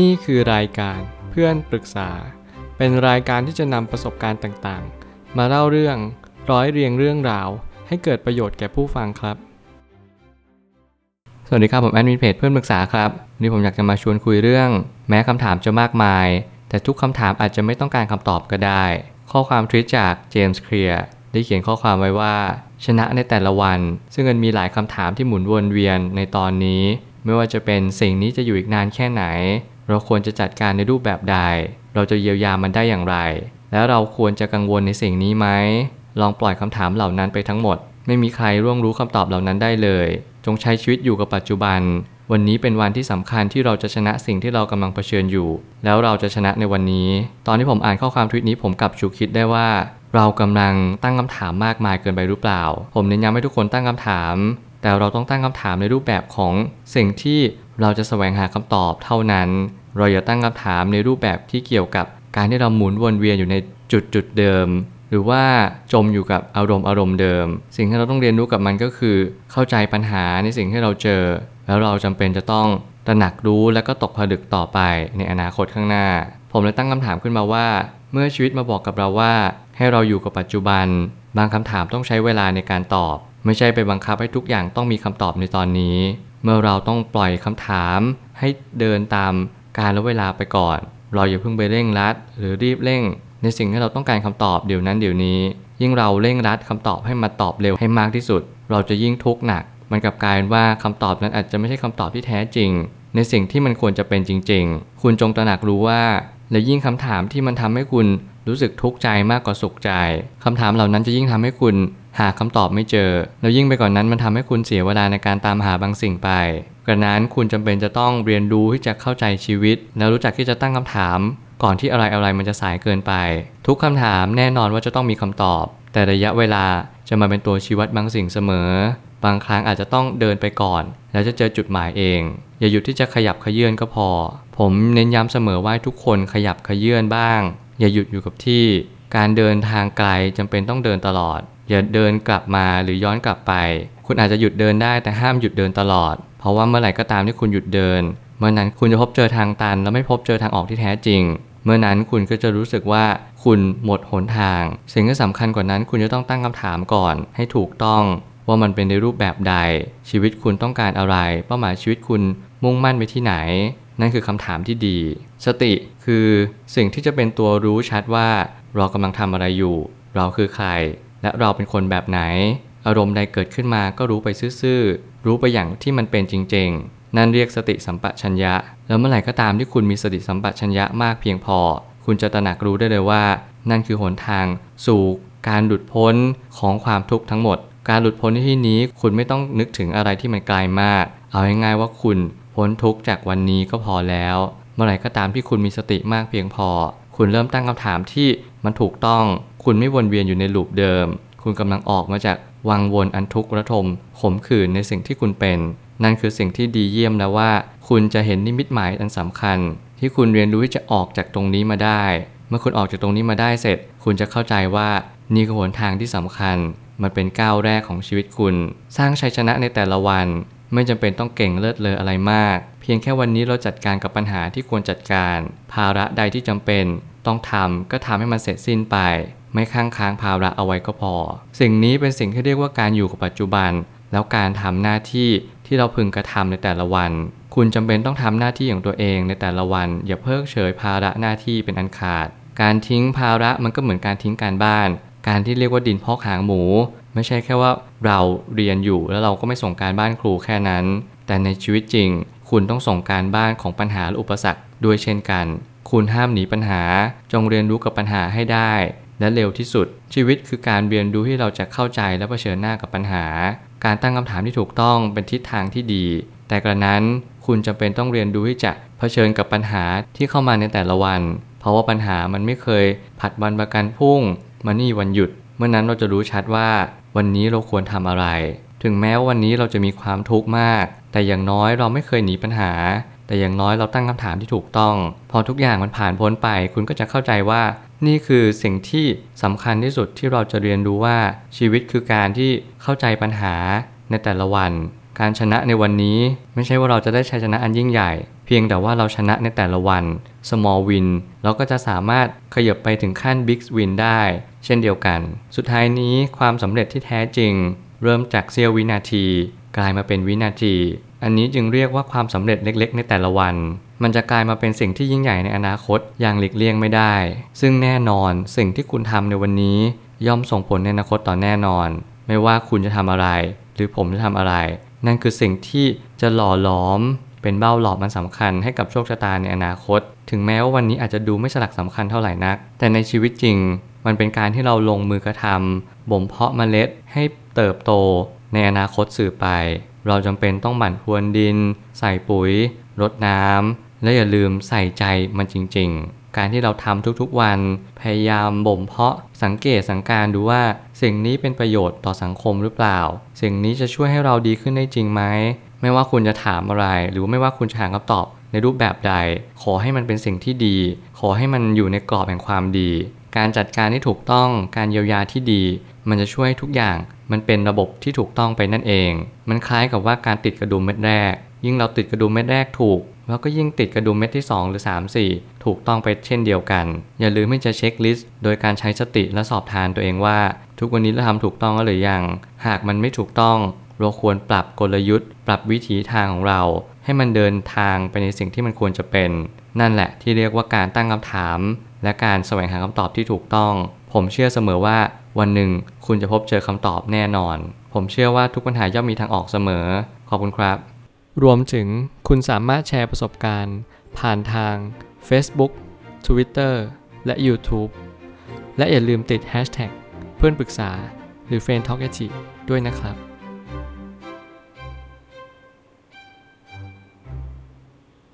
นี่คือรายการเพื่อนปรึกษา เป็นรายการที่จะนำประสบการณ์ต่างๆ มาเล่าเรื่องร้อยเรียงเรื่องราว ให้เกิดประโยชน์แก่ผู้ฟังครับ สวัสดีครับผมแอดมินเพจเพื่อนปรึกษาครับวันนี้ผมอยากจะมาชวนคุยเรื่อง แม้คำถามจะมากมาย แต่ทุกคำถามอาจจะไม่ต้องการคำตอบก็ได้ ข้อความทวิตจากเจมส์เคลียร์ได้เขียนข้อความไว้ว่า ชนะในแต่ละวัน ซึ่งมันมีหลายคำถามที่หมุนวนเวียนในตอนนี้ ไม่ว่าจะเป็นสิ่งนี้จะอยู่อีกนานแค่ไหน เราควรจะจัดการในรูปแบบใด เราจะเยียวยามันได้อย่างไร แล้วเราควรจะกังวลในสิ่งนี้ไหม ลองปล่อยคำถามเหล่านั้นไปทั้งหมด ไม่มีใครร่วงรู้คำตอบเหล่านั้นได้เลย จงใช้ชีวิตอยู่กับปัจจุบัน วันนี้เป็นวันที่สำคัญที่เราจะชนะสิ่งที่เรากำลังเผชิญอยู่ แล้วเราจะชนะในวันนี้ ตอนที่ผมอ่านข้อความทวิตนี้ผมกลับฉุกคิดได้ว่าเรากำลังตั้งคำถามมากมายเกินไปหรือเปล่า ผมเน้นย้ำให้ทุกคนตั้งคำถาม แต่เราต้องตั้งคำถามในรูปแบบของสิ่งที่ เราจะแสวงหาคำตอบเท่านั้น เราอย่าตั้งคำถามในรูปแบบที่เกี่ยวกับการที่เราหมุนวนเวียนอยู่ในจุดจุดเดิม หรือว่าจมอยู่กับอารมณ์อารมณ์เดิม สิ่งที่เราต้องเรียนรู้กับมันก็คือ เข้าใจปัญหาในสิ่งที่เราเจอ แล้วเราจำเป็นจะต้องตระหนักรู้และก็ตกผลึกต่อไปในอนาคตข้างหน้า ผมเลยตั้งคำถามขึ้นมาว่า เมื่อชีวิตมาบอกกับเราว่า ให้เราอยู่กับปัจจุบัน บางคำถามต้องใช้เวลาในการตอบ ไม่ใช่ไปบังคับให้ทุกอย่างต้องมีคำตอบในตอนนี้ เมื่อเราต้องปล่อยคำถามให้เดินตามการและเวลาไปก่อน เราอย่าเพิ่งไปเร่งรัด หรือรีบเร่ง ในสิ่งที่เราต้องการคำตอบเดี๋ยวนั้นเดี๋ยวนี้ ยิ่งเราเร่งรัดคำตอบให้มาตอบเร็วให้มากที่สุด เราจะยิ่งทุกข์หนัก มันกลับกลายเป็นว่าคำตอบนั้นอาจจะไม่ใช่คำตอบที่แท้จริง ในสิ่งที่มันควรจะเป็นจริง ๆ คุณจงตระหนักรู้ว่า และยิ่งคำถามที่มันทำให้คุณรู้สึกทุกข์ใจมากกว่าสุขใจคำถามเหล่านั้นจะยิ่งทำให้คุณ หาคำตอบไม่เจอ แล้วยิ่งไปกว่านนั้นมันทำให้คุณเสียเวลาในการตามหาบางสิ่งไปกระนั้นคุณจำเป็นจะต้องเรียนรู้ที่จะเข้าใจชีวิต แล้วรู้จักที่จะตั้งคำถาม ก่อนที่อะไรอะไรมันจะสายเกินไป ทุกคำถามแน่นอนว่าจะต้องมีคำตอบ แต่ระยะเวลาจะมาเป็นตัวชี้วัดบางสิ่งเสมอ บางครั้งอาจจะต้องเดินไปก่อน แล้วจะเจอจุดหมายเอง อย่าหยุดที่จะขยับขยื่นก็พอ ผมเน้นย้ำเสมอว่าทุกคนขยับขยื่นบ้าง อย่าหยุดอยู่กับที่ การเดินทางไกลจำเป็นต้องเดินตลอด อย่าเดินกลับมาหรือย้อนกลับไป คุณอาจจะหยุดเดินได้แต่ห้ามหยุดเดินตลอด เพราะว่าเมื่อไหร่ก็ตามที่คุณหยุดเดิน เมื่อนั้นคุณจะพบเจอทางตัน และไม่พบเจอทางออกที่แท้จริง เมื่อนั้นคุณก็จะรู้สึกว่าคุณหมดหนทาง สิ่งที่สำคัญกว่านั้นคุณจะต้องตั้งคำถามก่อน ให้ถูกต้องว่ามันเป็นในรูปแบบใด ชีวิตคุณต้องการอะไร เป้าหมายชีวิตคุณมุ่งมั่นไปที่ไหน นั่นคือคำถามที่ดี สติคือสิ่งที่จะเป็นตัวรู้ชัดว่า เรากำลังทำอะไรอยู่ เราคือใคร และเราเป็นคนแบบไหน อารมณ์ใดเกิดขึ้นมาก็รู้ไปซื่อๆ รู้ไปอย่างที่มันเป็นจริง ๆ นั่นเรียกสติสัมปชัญญะ แล้วเมื่อไหร่ก็ตามที่คุณมีสติสัมปชัญญะมากเพียงพอ คุณจะตระหนักรู้ได้เลยว่า นั่นคือหนทาง สู่การหลุดพ้นของความทุกข์ทั้งหมด การหลุดพ้นในที่นี้คุณไม่ต้องนึกถึงอะไรที่มันไกลมาก เอาง่ายๆว่าคุณพ้นทุกข์จากวันนี้ก็พอแล้ว เมื่อไหร่ก็ตามที่คุณมีสติมากเพียงพอ คุณเริ่มตั้งคำถามที่ มันถูกต้องคุณไม่วนเวียนอยู่ในลูปเดิม คุณกำลังออกมาจากวังวนอันทุกข์ระทมขมขื่นในสิ่งที่คุณเป็น นั่นคือสิ่งที่ดีเยี่ยมแล้วว่า คุณจะเห็นนิมิตหมายอันสำคัญ ที่คุณเรียนรู้ที่จะออกจากตรงนี้มาได้ เมื่อคุณออกจากตรงนี้มาได้เสร็จ คุณจะเข้าใจว่านี่คือหนทางที่สำคัญ มันเป็นก้าวแรกของชีวิตคุณ สร้างชัยชนะในแต่ละวัน ไม่จำเป็นต้องเก่งเลิศเลออะไรมาก เพียงแค่วันนี้เราจัดการกับปัญหาที่ควรจัดการ ภาระใดที่จำเป็น ต้องทำก็ทำให้มันเสร็จสิ้นไป ไม่ค้างค้างภาระเอาไว้ก็พอ สิ่งนี้เป็นสิ่งที่เรียกว่าการอยู่กับปัจจุบัน แล้วการทำหน้าที่ที่เราพึงกระทำในแต่ละวัน คุณจำเป็นต้องทำหน้าที่ของตัวเองในแต่ละวัน อย่าเพิกเฉยภาระหน้าที่เป็นอันขาด การทิ้งภาระมันก็เหมือนการทิ้งการบ้าน การที่เรียกว่าดินพอกหางหมู ไม่ใช่แค่ว่าเราเรียนอยู่แล้วเราก็ไม่ส่งการบ้านครูแค่นั้น แต่ในชีวิตจริง คุณต้องส่งการบ้านของปัญหาและอุปสรรคด้วยเช่นกัน คุณห้ามหนีปัญหา จงเรียนรู้กับปัญหาให้ได้ และเร็วที่สุด ชีวิตคือการเรียนรู้ที่เราจะเข้าใจและเผชิญหน้ากับปัญหา การตั้งคำถามที่ถูกต้องเป็นทิศทางที่ดี แต่กระนั้นคุณจำเป็นต้องเรียนรู้ที่จะเผชิญกับปัญหาที่เข้ามาในแต่ละวัน เพราะว่าปัญหามันไม่เคย ผัดวันประกันพรุ่งมานี่วันหยุด เมื่อนั้นเราจะรู้ชัดว่า วันนี้เราควรทำอะไร ถึงแม้ว่าวันนี้เราจะมีความทุกข์มาก แต่อย่างน้อยเราไม่เคยหนีปัญหา แต่อย่างน้อยเราตั้งคำถามที่ถูกต้อง พอทุกอย่างมันผ่านพ้นไป คุณก็จะเข้าใจว่า นี่คือสิ่งที่สำคัญที่สุดที่เราจะเรียนรู้ว่าชีวิตคือการที่เข้าใจปัญหาในแต่ละวัน การชนะในวันนี้ ไม่ใช่ว่าเราจะได้ชัยชนะอันยิ่งใหญ่ เพียงแต่ว่าเราชนะในแต่ละวัน small win เราก็จะสามารถขยับไปถึงขั้น big win ได้ เช่นเดียวกัน สุดท้ายนี้ความสำเร็จที่แท้จริง เริ่มจากเสี้ยววินาที กลายมาเป็นวินาที อันนี้จึงเรียกว่าความสำเร็จเล็กๆ ในแต่ละวัน มันจะกลายมาเป็นสิ่งที่ยิ่งใหญ่ในอนาคตอย่างหลีกเลี่ยงไม่ได้ ซึ่งแน่นอนสิ่งที่คุณทำในวันนี้ ย่อมส่งผลในอนาคตต่อแน่นอน ไม่ว่าคุณจะทำอะไร หรือผมจะทำอะไร นั่นคือสิ่งที่จะหล่อหลอม เป็นเบ้าหลอมมันสำคัญให้กับโชคชะตาในอนาคต ถึงแม้ว่าวันนี้อาจจะดูไม่สลักสำคัญเท่าไหร่นัก แต่ในชีวิตจริง มันเป็นการที่เราลงมือกระทำบ่มเพาะเมล็ดให้เติบโตในอนาคตสื่อไป เราจำเป็นต้องหมั่นพรวนดิน ใส่ปุ๋ยรดน้ำและอย่าลืมใส่ใจมันจริง ๆ การที่เราทำทุกๆวัน พยายามบ่มเพาะสังเกตสังการดูว่า สิ่งนี้เป็นประโยชน์ต่อสังคมหรือเปล่า สิ่งนี้จะช่วยให้เราดีขึ้นได้จริงไหมไม่ว่าคุณจะถามอะไร หรือไม่ว่าคุณจะหาคำตอบในรูปแบบใด ขอให้มันเป็นสิ่งที่ดี ขอให้มันอยู่ในกรอบแห่งความดี การจัดการที่ถูกต้องการเยียวยาที่ดี มันจะช่วยให้ทุกอย่าง มันเป็นระบบที่ถูกต้องไปนั่นเอง มันคล้ายกับว่าการติดกระดุมเม็ดแรก ยิ่งเราติดกระดุมเม็ดแรกถูกแล้วก็ยิ่งติดกระดุมเม็ดที่ 2 หรือ 3 4 ถูกต้องไปเช่นเดียวกัน อย่าลืมที่จะเช็คลิสต์โดยการใช้สติและสอบทานตัวเองว่า ทุกวันนี้เราทำถูกต้องหรือยัง หากมันไม่ถูกต้อง เราควรปรับกลยุทธ์ ปรับวิถีทางของเรา ให้มันเดินทางไปในสิ่งที่มันควรจะเป็น นั่นแหละที่เรียกว่าการตั้งคำถาม และการแสวงหาคำตอบที่ถูกต้อง ผมเชื่อเสมอว่าวันหนึ่งคุณจะพบเจอคำตอบแน่นอน ผมเชื่อว่าทุกปัญหาย่อมมีทางออกเสมอ ขอบคุณครับ รวมถึงคุณสามารถแชร์ประสบการณ์ ผ่านทาง Facebook Twitter และ YouTube และอย่าลืมติด Hashtag เพื่อนปรึกษาหรือ f r ร e n d t a l k a ด้วยนะครับ